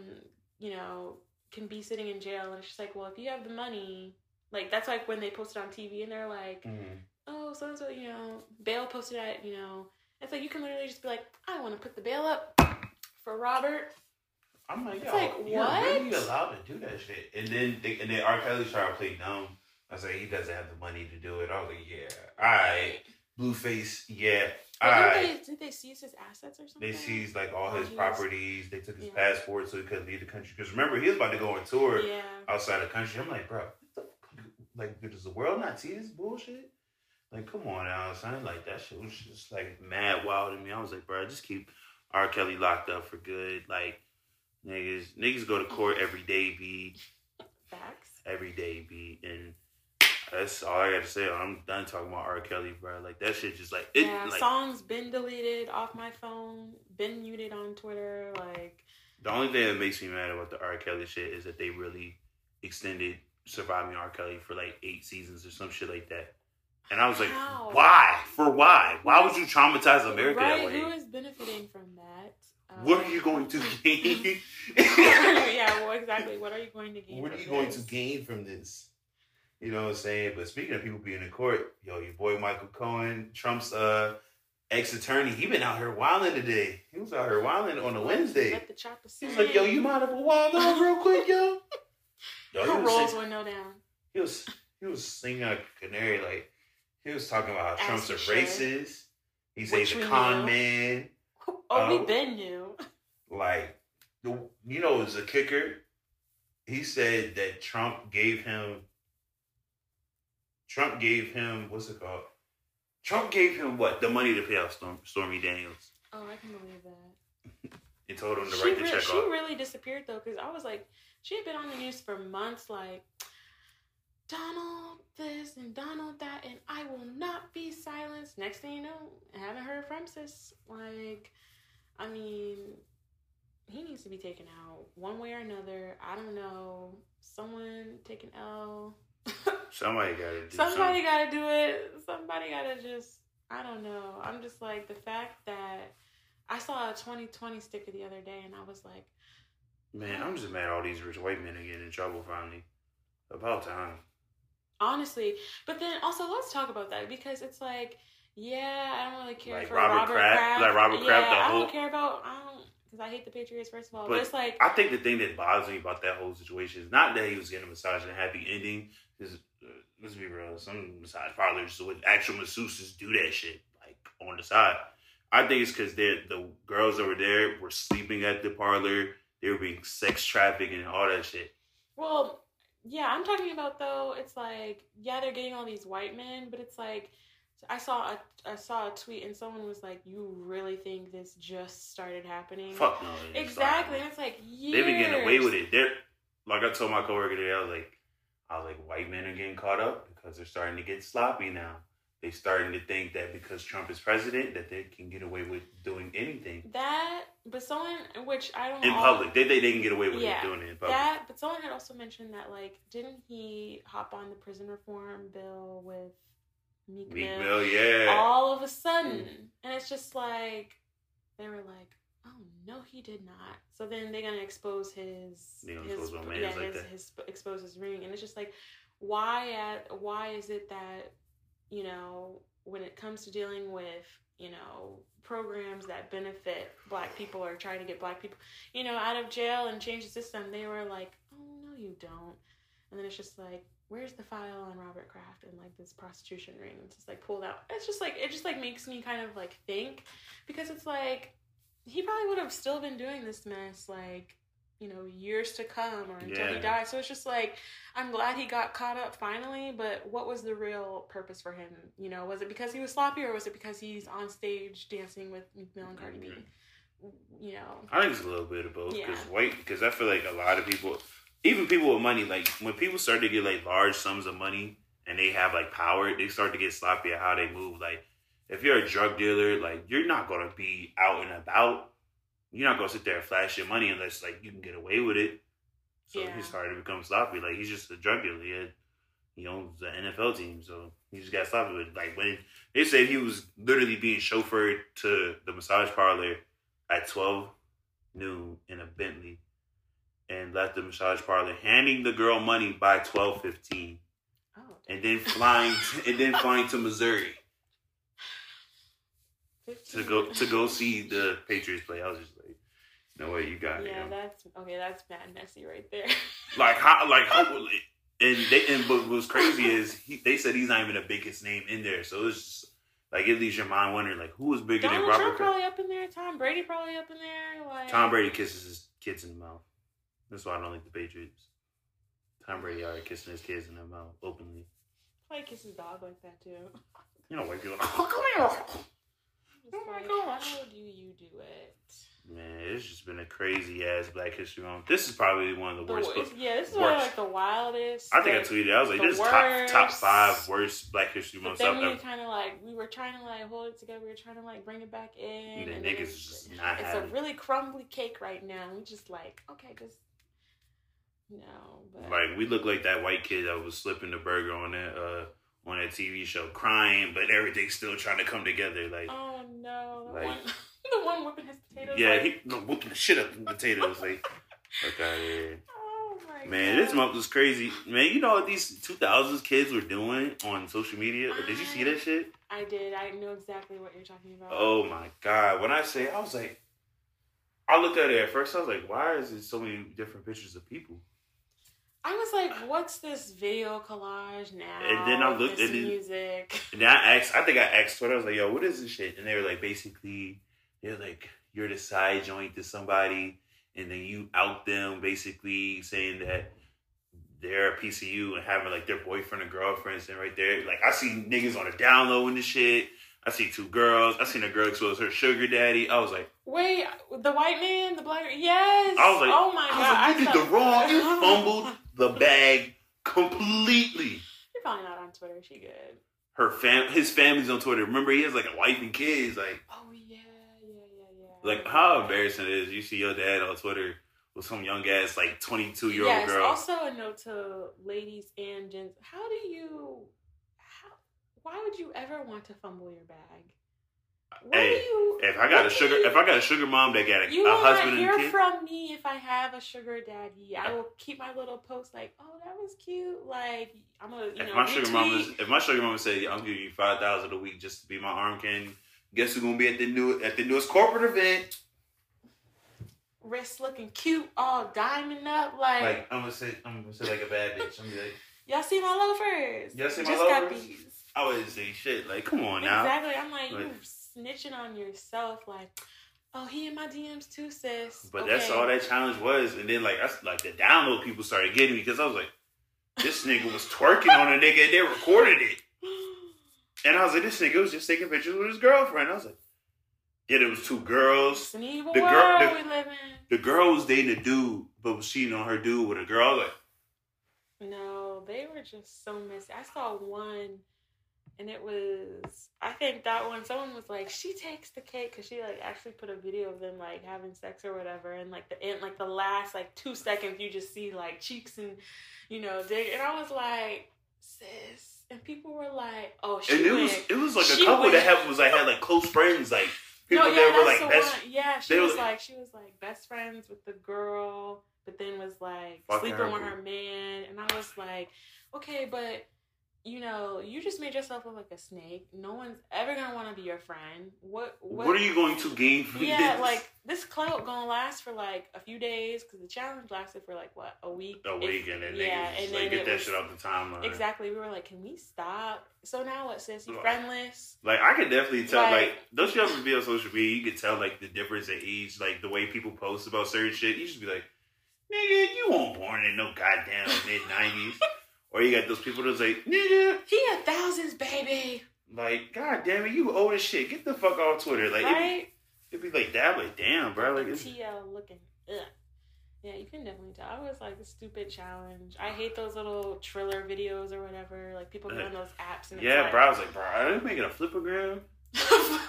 Speaker 2: you know, can be sitting in jail, and it's just like, well, if you have the money, like that's like when they posted on TV, and they're like,
Speaker 1: Mm.
Speaker 2: oh, so and so, you know, bail posted at, you know, it's like you can literally just be like, I want to put the bail up for Robert.
Speaker 1: I'm like,
Speaker 2: It's
Speaker 1: yo,
Speaker 2: like,
Speaker 1: you're
Speaker 2: what?
Speaker 1: really allowed to do that shit. And then they, and then R. Kelly tried to play dumb. I was like, he doesn't have the money to do it. I was like, yeah, all right. Blueface, yeah, right.
Speaker 2: didn't they, did they seize his assets or something?
Speaker 1: They seized like all his
Speaker 2: Oh,
Speaker 1: properties. They took his
Speaker 2: Yeah.
Speaker 1: passport so he couldn't leave the country. Because remember, he was about to go on tour
Speaker 2: Yeah.
Speaker 1: outside the country. I'm like, bro, what the fuck? like, does the world not see this bullshit? Like, come on now, son. Like, that shit was just like mad wild to me. I was like, bro, just keep R. Kelly locked up for good. Like, niggas, niggas go to court every day, be
Speaker 2: Facts.
Speaker 1: every day, be and. That's all I got to say. I'm done talking about R. Kelly, bro. Like that shit, just like it.
Speaker 2: yeah,
Speaker 1: like,
Speaker 2: songs been deleted off my phone, been muted on Twitter. Like,
Speaker 1: The only thing that makes me mad about the R. Kelly shit is that they really extended Surviving R. Kelly for like eight seasons or some shit like that. And I was like,
Speaker 2: How?
Speaker 1: why? For why? Why would you traumatize America
Speaker 2: right?
Speaker 1: that way?
Speaker 2: Who is benefiting from that? Um,
Speaker 1: what are you going to gain?
Speaker 2: yeah, well, exactly. What are you going to gain?
Speaker 1: what are
Speaker 2: from
Speaker 1: you going to gain from this? You know what I'm saying? But speaking of people being in court, yo, your boy Michael Cohen, Trump's uh ex attorney, he been out here wilding today. He was out here wilding on a Wednesday.
Speaker 2: Let the chopper
Speaker 1: He was like, yo, you mind if I wild out real quick, yo? Yo, he
Speaker 2: Her
Speaker 1: was
Speaker 2: rolls
Speaker 1: sing-
Speaker 2: window down.
Speaker 1: he was he was singing a canary, like he was talking about how Trump's a racist. He says he's a con
Speaker 2: knew.
Speaker 1: man.
Speaker 2: Oh, we
Speaker 1: Uh,
Speaker 2: been knew.
Speaker 1: Like the you know, as a kicker, he said that Trump gave him Trump gave him what's it called? Trump gave him what? The money to pay off Storm, Stormy Daniels.
Speaker 2: Oh, I can believe that.
Speaker 1: He told him to
Speaker 2: She,
Speaker 1: write the
Speaker 2: re-
Speaker 1: check
Speaker 2: she
Speaker 1: off.
Speaker 2: really disappeared though, because I was like, she had been on the news for months, like Donald this and Donald that, and I will not be silenced. Next thing you know, I haven't heard from sis. Like, I mean, he needs to be taken out one way or another. I don't know. Someone take an L.
Speaker 1: Somebody got to do
Speaker 2: Somebody got to do it. Somebody got to just. I don't know. I'm just like the fact that I saw a 2020 sticker the other day, and I was like,
Speaker 1: Man, I'm just mad all these rich white men are getting in trouble finally. About time.
Speaker 2: honestly. But then also, let's talk about that because it's like, yeah, I don't really care
Speaker 1: Like
Speaker 2: for
Speaker 1: Robert
Speaker 2: Robert,
Speaker 1: Kraft-
Speaker 2: Kraft.
Speaker 1: like Robert
Speaker 2: yeah,
Speaker 1: Kraft, the
Speaker 2: I
Speaker 1: whole-
Speaker 2: don't care about. I don't because I hate the Patriots first of all. But,
Speaker 1: But
Speaker 2: it's like,
Speaker 1: I think the thing that bothers me about that whole situation is not that he was getting a massage and a happy ending. Because uh, let's be real, some massage parlors with actual masseuses do that shit like on the side. I think it's because the girls over there were sleeping at the parlor. They were being sex trafficked and all that shit.
Speaker 2: well, yeah, I'm talking about though. It's like, yeah, they're getting all these white men, but it's like. I saw a I saw a tweet and someone was like, "You really think this just started happening?"
Speaker 1: Fuck no.
Speaker 2: Exactly, and it's like years.
Speaker 1: They've been getting away with it. They're like I told my coworker today. I was like, I was like, white men are getting caught up because they're starting to get sloppy now. they starting to think that because Trump is president that they can get away with doing anything
Speaker 2: That, but someone, which I don't
Speaker 1: in
Speaker 2: all-
Speaker 1: public. They they, they can get away with
Speaker 2: Yeah,
Speaker 1: doing it in public.
Speaker 2: That, but someone had also mentioned that, like, didn't he hop on the prison reform bill with Meek,
Speaker 1: Meek
Speaker 2: Mill?
Speaker 1: Mill, yeah.
Speaker 2: all of a sudden. And it's just like, they were like, oh, no, he did not. So then they're to expose his,
Speaker 1: They gonna
Speaker 2: his,
Speaker 1: expose
Speaker 2: yeah,
Speaker 1: like
Speaker 2: his, his, expose his ring. And it's just like, why at, why is it that, you know, when it comes to dealing with, you know, programs that benefit black people or trying to get black people, you know, out of jail and change the system, they were like, oh, no, you don't. And then it's just like, where's the file on Robert Kraft and like this prostitution ring? It's just like pulled out. It's just like it just like makes me kind of like think because it's like he probably would have still been doing this mess like you know years to come or until he died. So it's just like I'm glad he got caught up finally. But what was the real purpose for him? You know, was it because he was sloppy or was it because he's on stage dancing with Meek Mill and Cardi B? Mm-hmm. You know,
Speaker 1: I think it's a little bit of both because
Speaker 2: Yeah.
Speaker 1: white because I feel like a lot of people, even people with money, like when people start to get like large sums of money and they have like power, they start to get sloppy at how they move. Like if you're a drug dealer, like you're not gonna be out and about. You're not gonna sit there and flash your money unless like you can get away with it. So
Speaker 2: Yeah.
Speaker 1: he started to become sloppy. Like he's just a drug dealer. He, had, he owns the NFL team, so he just got sloppy with it. Like when they said he was literally being chauffeured to the massage parlor at twelve noon in a Bentley and left the massage parlor, handing the girl money by twelve fifteen,
Speaker 2: oh,
Speaker 1: and then flying and then flying to Missouri to go to go see the Patriots play. I was just like, no way, you got it.
Speaker 2: Yeah, that's okay. That's bad messy right there.
Speaker 1: Like how like how and they and but what's crazy is he, they said he's not even the biggest name in there, so it's just like it leaves your mind wondering like who is bigger
Speaker 2: Donald
Speaker 1: than Robert
Speaker 2: Trump
Speaker 1: Kraft?
Speaker 2: probably up in there. Tom Brady probably up in there. Like
Speaker 1: Tom Brady kisses his kids in the mouth. That's why I don't like the Patriots. Tom Brady already kissing his kids in the mouth openly.
Speaker 2: Probably kiss his dog like that too.
Speaker 1: You know, white people. Oh, come here.
Speaker 2: Just
Speaker 1: Oh my
Speaker 2: like,
Speaker 1: gosh.
Speaker 2: How do you do it?
Speaker 1: Man, it's just been a crazy ass Black History Month. This is probably one of the
Speaker 2: The
Speaker 1: worst.
Speaker 2: worst,
Speaker 1: books.
Speaker 2: yeah, this is one of
Speaker 1: worst.
Speaker 2: like the wildest.
Speaker 1: I think I tweeted. I was like,
Speaker 2: the
Speaker 1: "This is top top five worst Black History
Speaker 2: But
Speaker 1: Months
Speaker 2: then we kind of like we were trying to like hold it together. We were trying to like bring it back in.
Speaker 1: The
Speaker 2: and
Speaker 1: niggas
Speaker 2: it's-
Speaker 1: just not
Speaker 2: It's a
Speaker 1: having. it.
Speaker 2: really crumbly cake right now. We just like okay, just no. But
Speaker 1: Like we look like that white kid that was slipping the burger on that uh on a TV show, crying, but everything's still trying to come together. Like,
Speaker 2: oh no, the
Speaker 1: Like-
Speaker 2: one, the one whipping his potatoes.
Speaker 1: yeah,
Speaker 2: like,
Speaker 1: he no, whooping the shit up in potatoes. Like, okay,
Speaker 2: Oh my
Speaker 1: man,
Speaker 2: God.
Speaker 1: this month was crazy. Man, you know what these two thousands kids were doing on social media? Did you see that shit?
Speaker 2: I did. I know exactly what you're talking about.
Speaker 1: Oh my god! When I say, I was like, I looked at it at first. I was like, why is it so many different pictures of people?
Speaker 2: I was like, "What's this video collage now?"
Speaker 1: And then I looked- and then-
Speaker 2: music.
Speaker 1: And then I asked, I think I asked Twitter, I was like, yo, what is this shit? And they were like, basically, they're like, you're the side joint to somebody, and then you out them, basically saying that they're a piece of you and having like their boyfriend and girlfriend And right there, like, I see niggas on the download and the shit. I see two girls. I seen a girl expose her sugar daddy. I was like,
Speaker 2: Wait, the white man, the black. Yes.
Speaker 1: I was like,
Speaker 2: oh my
Speaker 1: I
Speaker 2: god,
Speaker 1: was like, you did the wrong, you fumbled the bag completely.
Speaker 2: You're probably not on Twitter. She good.
Speaker 1: Her fam, his family's on Twitter. Remember, he has like a wife and kids. Like,
Speaker 2: Oh yeah, yeah, yeah, yeah.
Speaker 1: Like how embarrassing it is. You see your dad on Twitter with some young ass like twenty two year old girl.
Speaker 2: Also, a note to ladies and gents: How do you? How? Why would you ever want to fumble your bag? What
Speaker 1: Hey,
Speaker 2: you?
Speaker 1: if I got a sugar,
Speaker 2: you-
Speaker 1: if I got a sugar mom that got a,
Speaker 2: You
Speaker 1: a husband
Speaker 2: hear
Speaker 1: and a kid,
Speaker 2: from me if I have a sugar daddy. I will keep my little post like, "Oh, that was cute." Like I'm gonna, you
Speaker 1: if
Speaker 2: know,
Speaker 1: my sugar mom
Speaker 2: is,
Speaker 1: if my sugar mama said, "I'm giving you five thousand a week just to be my arm candy," guess who's gonna be at the new at the newest corporate event?
Speaker 2: wrist looking cute, all diamond up. Like,
Speaker 1: Like I'm gonna say, I'm gonna say like a bad bitch. I'm gonna be like,
Speaker 2: y'all see my loafers?
Speaker 1: Y'all see my
Speaker 2: Just got
Speaker 1: loafers?
Speaker 2: these.
Speaker 1: I wouldn't say shit. Like, come on now.
Speaker 2: Exactly. I'm like, you
Speaker 1: Like-
Speaker 2: snitching on yourself. Like, oh, he in my DMs too, sis.
Speaker 1: But
Speaker 2: Okay.
Speaker 1: that's all that challenge was. And then like that's like the download people started getting me because I was like, this nigga was twerking on a nigga and they recorded it. And I was like, this nigga was just taking pictures with his girlfriend. I was like, yeah, there was two girls.
Speaker 2: It's an evil
Speaker 1: The girl- the-
Speaker 2: we live in.
Speaker 1: The girl was dating a dude, but was cheating on her dude with a girl. Like,
Speaker 2: No, they were just so messy. I saw one and it was I think that one someone was like she takes the cake because she like actually put a video of them like having sex or whatever, and like the end like the last like two seconds you just see like cheeks and you know dig, and I was like sis, and people were like oh she
Speaker 1: And it
Speaker 2: went.
Speaker 1: was it was like a couple
Speaker 2: went-
Speaker 1: that had was like had like close friends, like people
Speaker 2: no, yeah,
Speaker 1: that were like best
Speaker 2: one. Yeah, she was
Speaker 1: were-
Speaker 2: like she was like best friends with the girl, but then was like sleeping with her man, and I was like, okay, but you know, you just made yourself look like a snake. No one's ever gonna want to be your friend. What?
Speaker 1: what, are you going to gain from
Speaker 2: Yeah,
Speaker 1: this?
Speaker 2: like this clout gonna last for like a few days because the challenge lasted for like what a week.
Speaker 1: a week and then
Speaker 2: yeah,
Speaker 1: niggas
Speaker 2: and
Speaker 1: like
Speaker 2: then
Speaker 1: get that
Speaker 2: was-
Speaker 1: shit off the timeline.
Speaker 2: Exactly. We were like, can we stop? So now what, sis? You friendless?
Speaker 1: Like I could definitely tell,
Speaker 2: Like-
Speaker 1: like those you ever be on social media, you could tell like the difference in age, like the way people post about certain shit. You just be like, nigga, you weren't born in no goddamn mid nineties. Or you got those people that's like, nigga,
Speaker 2: He had thousands, baby.
Speaker 1: like, god damn it, you old as shit. Get the fuck off Twitter. Like
Speaker 2: right?
Speaker 1: it'd, be, it'd be like that, like damn, bro. Like it's,
Speaker 2: TL looking. Ugh. Yeah, you can definitely tell. I was like the stupid challenge. I hate those little Triller videos or whatever. Like people go on those apps and it's
Speaker 1: yeah,
Speaker 2: like,
Speaker 1: bro. I was like, bro, are they making a Flipagram?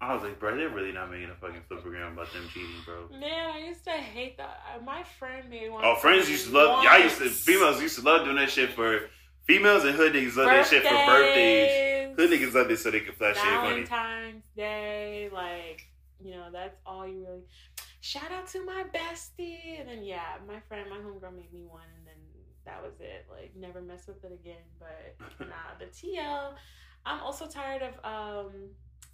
Speaker 1: I was like, bro, they're really not making a fucking Flipagram about them cheating, bro.
Speaker 2: Man, I used to hate that. My friend made one.
Speaker 1: Oh, friends used to love. Y'all used to
Speaker 2: once.
Speaker 1: females used to love doing that shit for females and hood niggas love that shit for birthdays. Hood niggas love this so they can flash shit money.
Speaker 2: Valentine's Day, like you know, that's all you really. Shout out to my bestie, and then yeah, my friend, my homegirl made me one, and then that was it. Like never mess with it again. But nah, the TL. I'm also tired of um.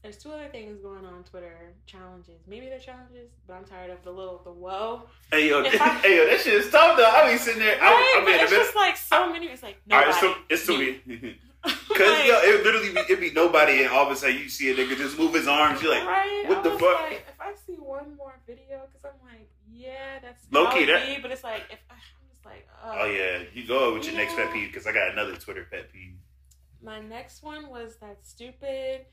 Speaker 2: There's two other things going on Twitter challenges. Maybe they're challenges, but I'm tired of the little the whoa.
Speaker 1: Hey yo,
Speaker 2: I-
Speaker 1: hey yo, that shit is tough though. I be sitting there.
Speaker 2: Right?
Speaker 1: I, I
Speaker 2: but
Speaker 1: mean,
Speaker 2: it's just like so many. It's like
Speaker 1: right,
Speaker 2: nobody.
Speaker 1: so it's too many. Cause yo, it literally be, it be nobody, and all of a sudden you see a nigga just move his arms. You're like,
Speaker 2: right?
Speaker 1: what
Speaker 2: I
Speaker 1: the fuck?
Speaker 2: Like, if I see one more video, because I'm like, yeah, that's
Speaker 1: Low key, that-
Speaker 2: but it's like if I'm just like, uh,
Speaker 1: oh yeah, you go with your
Speaker 2: You
Speaker 1: next pet peeve because I got another Twitter pet peeve.
Speaker 2: My next one was that stupid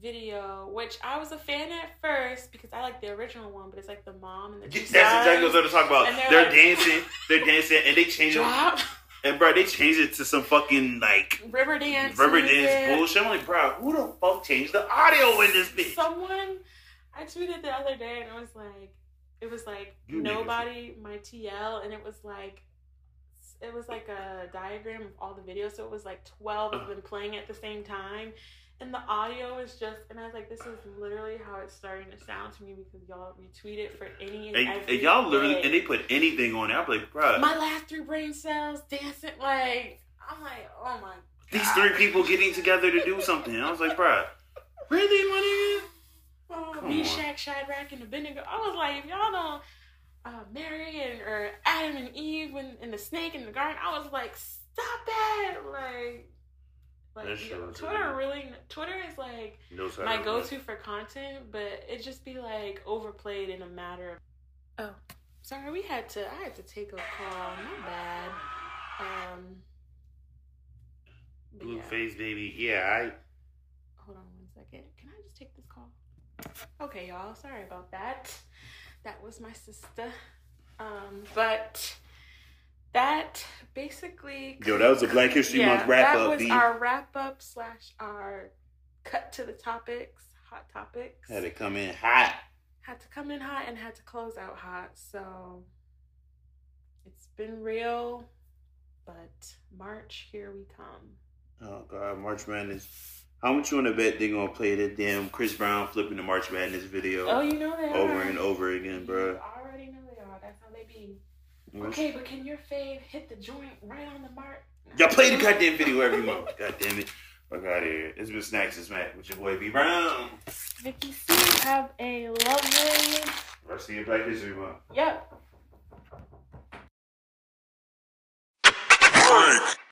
Speaker 2: video, which I was a fan at first because I like the original one, but it's like the mom and the
Speaker 1: That's exactly what I'm talking about.
Speaker 2: They're
Speaker 1: They're,
Speaker 2: like-
Speaker 1: dancing, they're dancing, and they change it.
Speaker 2: drop
Speaker 1: And bro, they changed it to some fucking like
Speaker 2: river dance, river
Speaker 1: dance bullshit. I'm like, bro, who the fuck changed the audio in this bitch?
Speaker 2: Someone I tweeted the other day and it was like it was like
Speaker 1: You
Speaker 2: nobody my TL and it was like it was like a diagram of all the videos so it was like 12 of them playing at the same time and the audio is just and I was like this is literally how it's starting to sound to me because y'all retweet it for any and,
Speaker 1: And, and y'all literally,
Speaker 2: day.
Speaker 1: and they put anything on it. I'm like, bro,
Speaker 2: my last three brain cells dancing like I'm like oh my God.
Speaker 1: these three people getting together to do something. I was like, bro, really, my
Speaker 2: Oh, Meshach, Shadrach, and Abednego. I was like, if y'all don't uh, Mary and or Adam and Eve when and the snake in the garden, I was like, stop that! Like, like yo, Twitter really. Twitter is like?
Speaker 1: No
Speaker 2: my go-to for content, but it just be like overplayed in a matter of. Oh, sorry, we had to. I had to take a call. My bad. Um. but
Speaker 1: Blue
Speaker 2: yeah.
Speaker 1: face baby. Yeah, I.
Speaker 2: Hold on one second. Can I just take this call? Okay, y'all. Sorry about that. That was my sister. Um, but that basically.
Speaker 1: Yo, that was a Black History
Speaker 2: yeah,
Speaker 1: Month wrap
Speaker 2: that
Speaker 1: up.
Speaker 2: That
Speaker 1: was
Speaker 2: our wrap up slash our cut to the topics, hot topics.
Speaker 1: Had to come in hot.
Speaker 2: Had to come in hot and had to close out hot. So it's been real, but March, here we come.
Speaker 1: Oh God, March Madness. How much you want to bet they gonna play that damn Chris Brown flipping the March Madness video
Speaker 2: Oh, you know they are.
Speaker 1: over and over again,
Speaker 2: You
Speaker 1: bro?
Speaker 2: already know they are. That's how they be. Okay, but can your fave hit the joint right on the mark?
Speaker 1: Y'all play the goddamn video every month. God damn it. Fuck out of here. It's been Snacks and Smack with your boy B Brown.
Speaker 2: Vicky C, have a lovely.
Speaker 1: Rest of your Black History Month.
Speaker 2: Yep.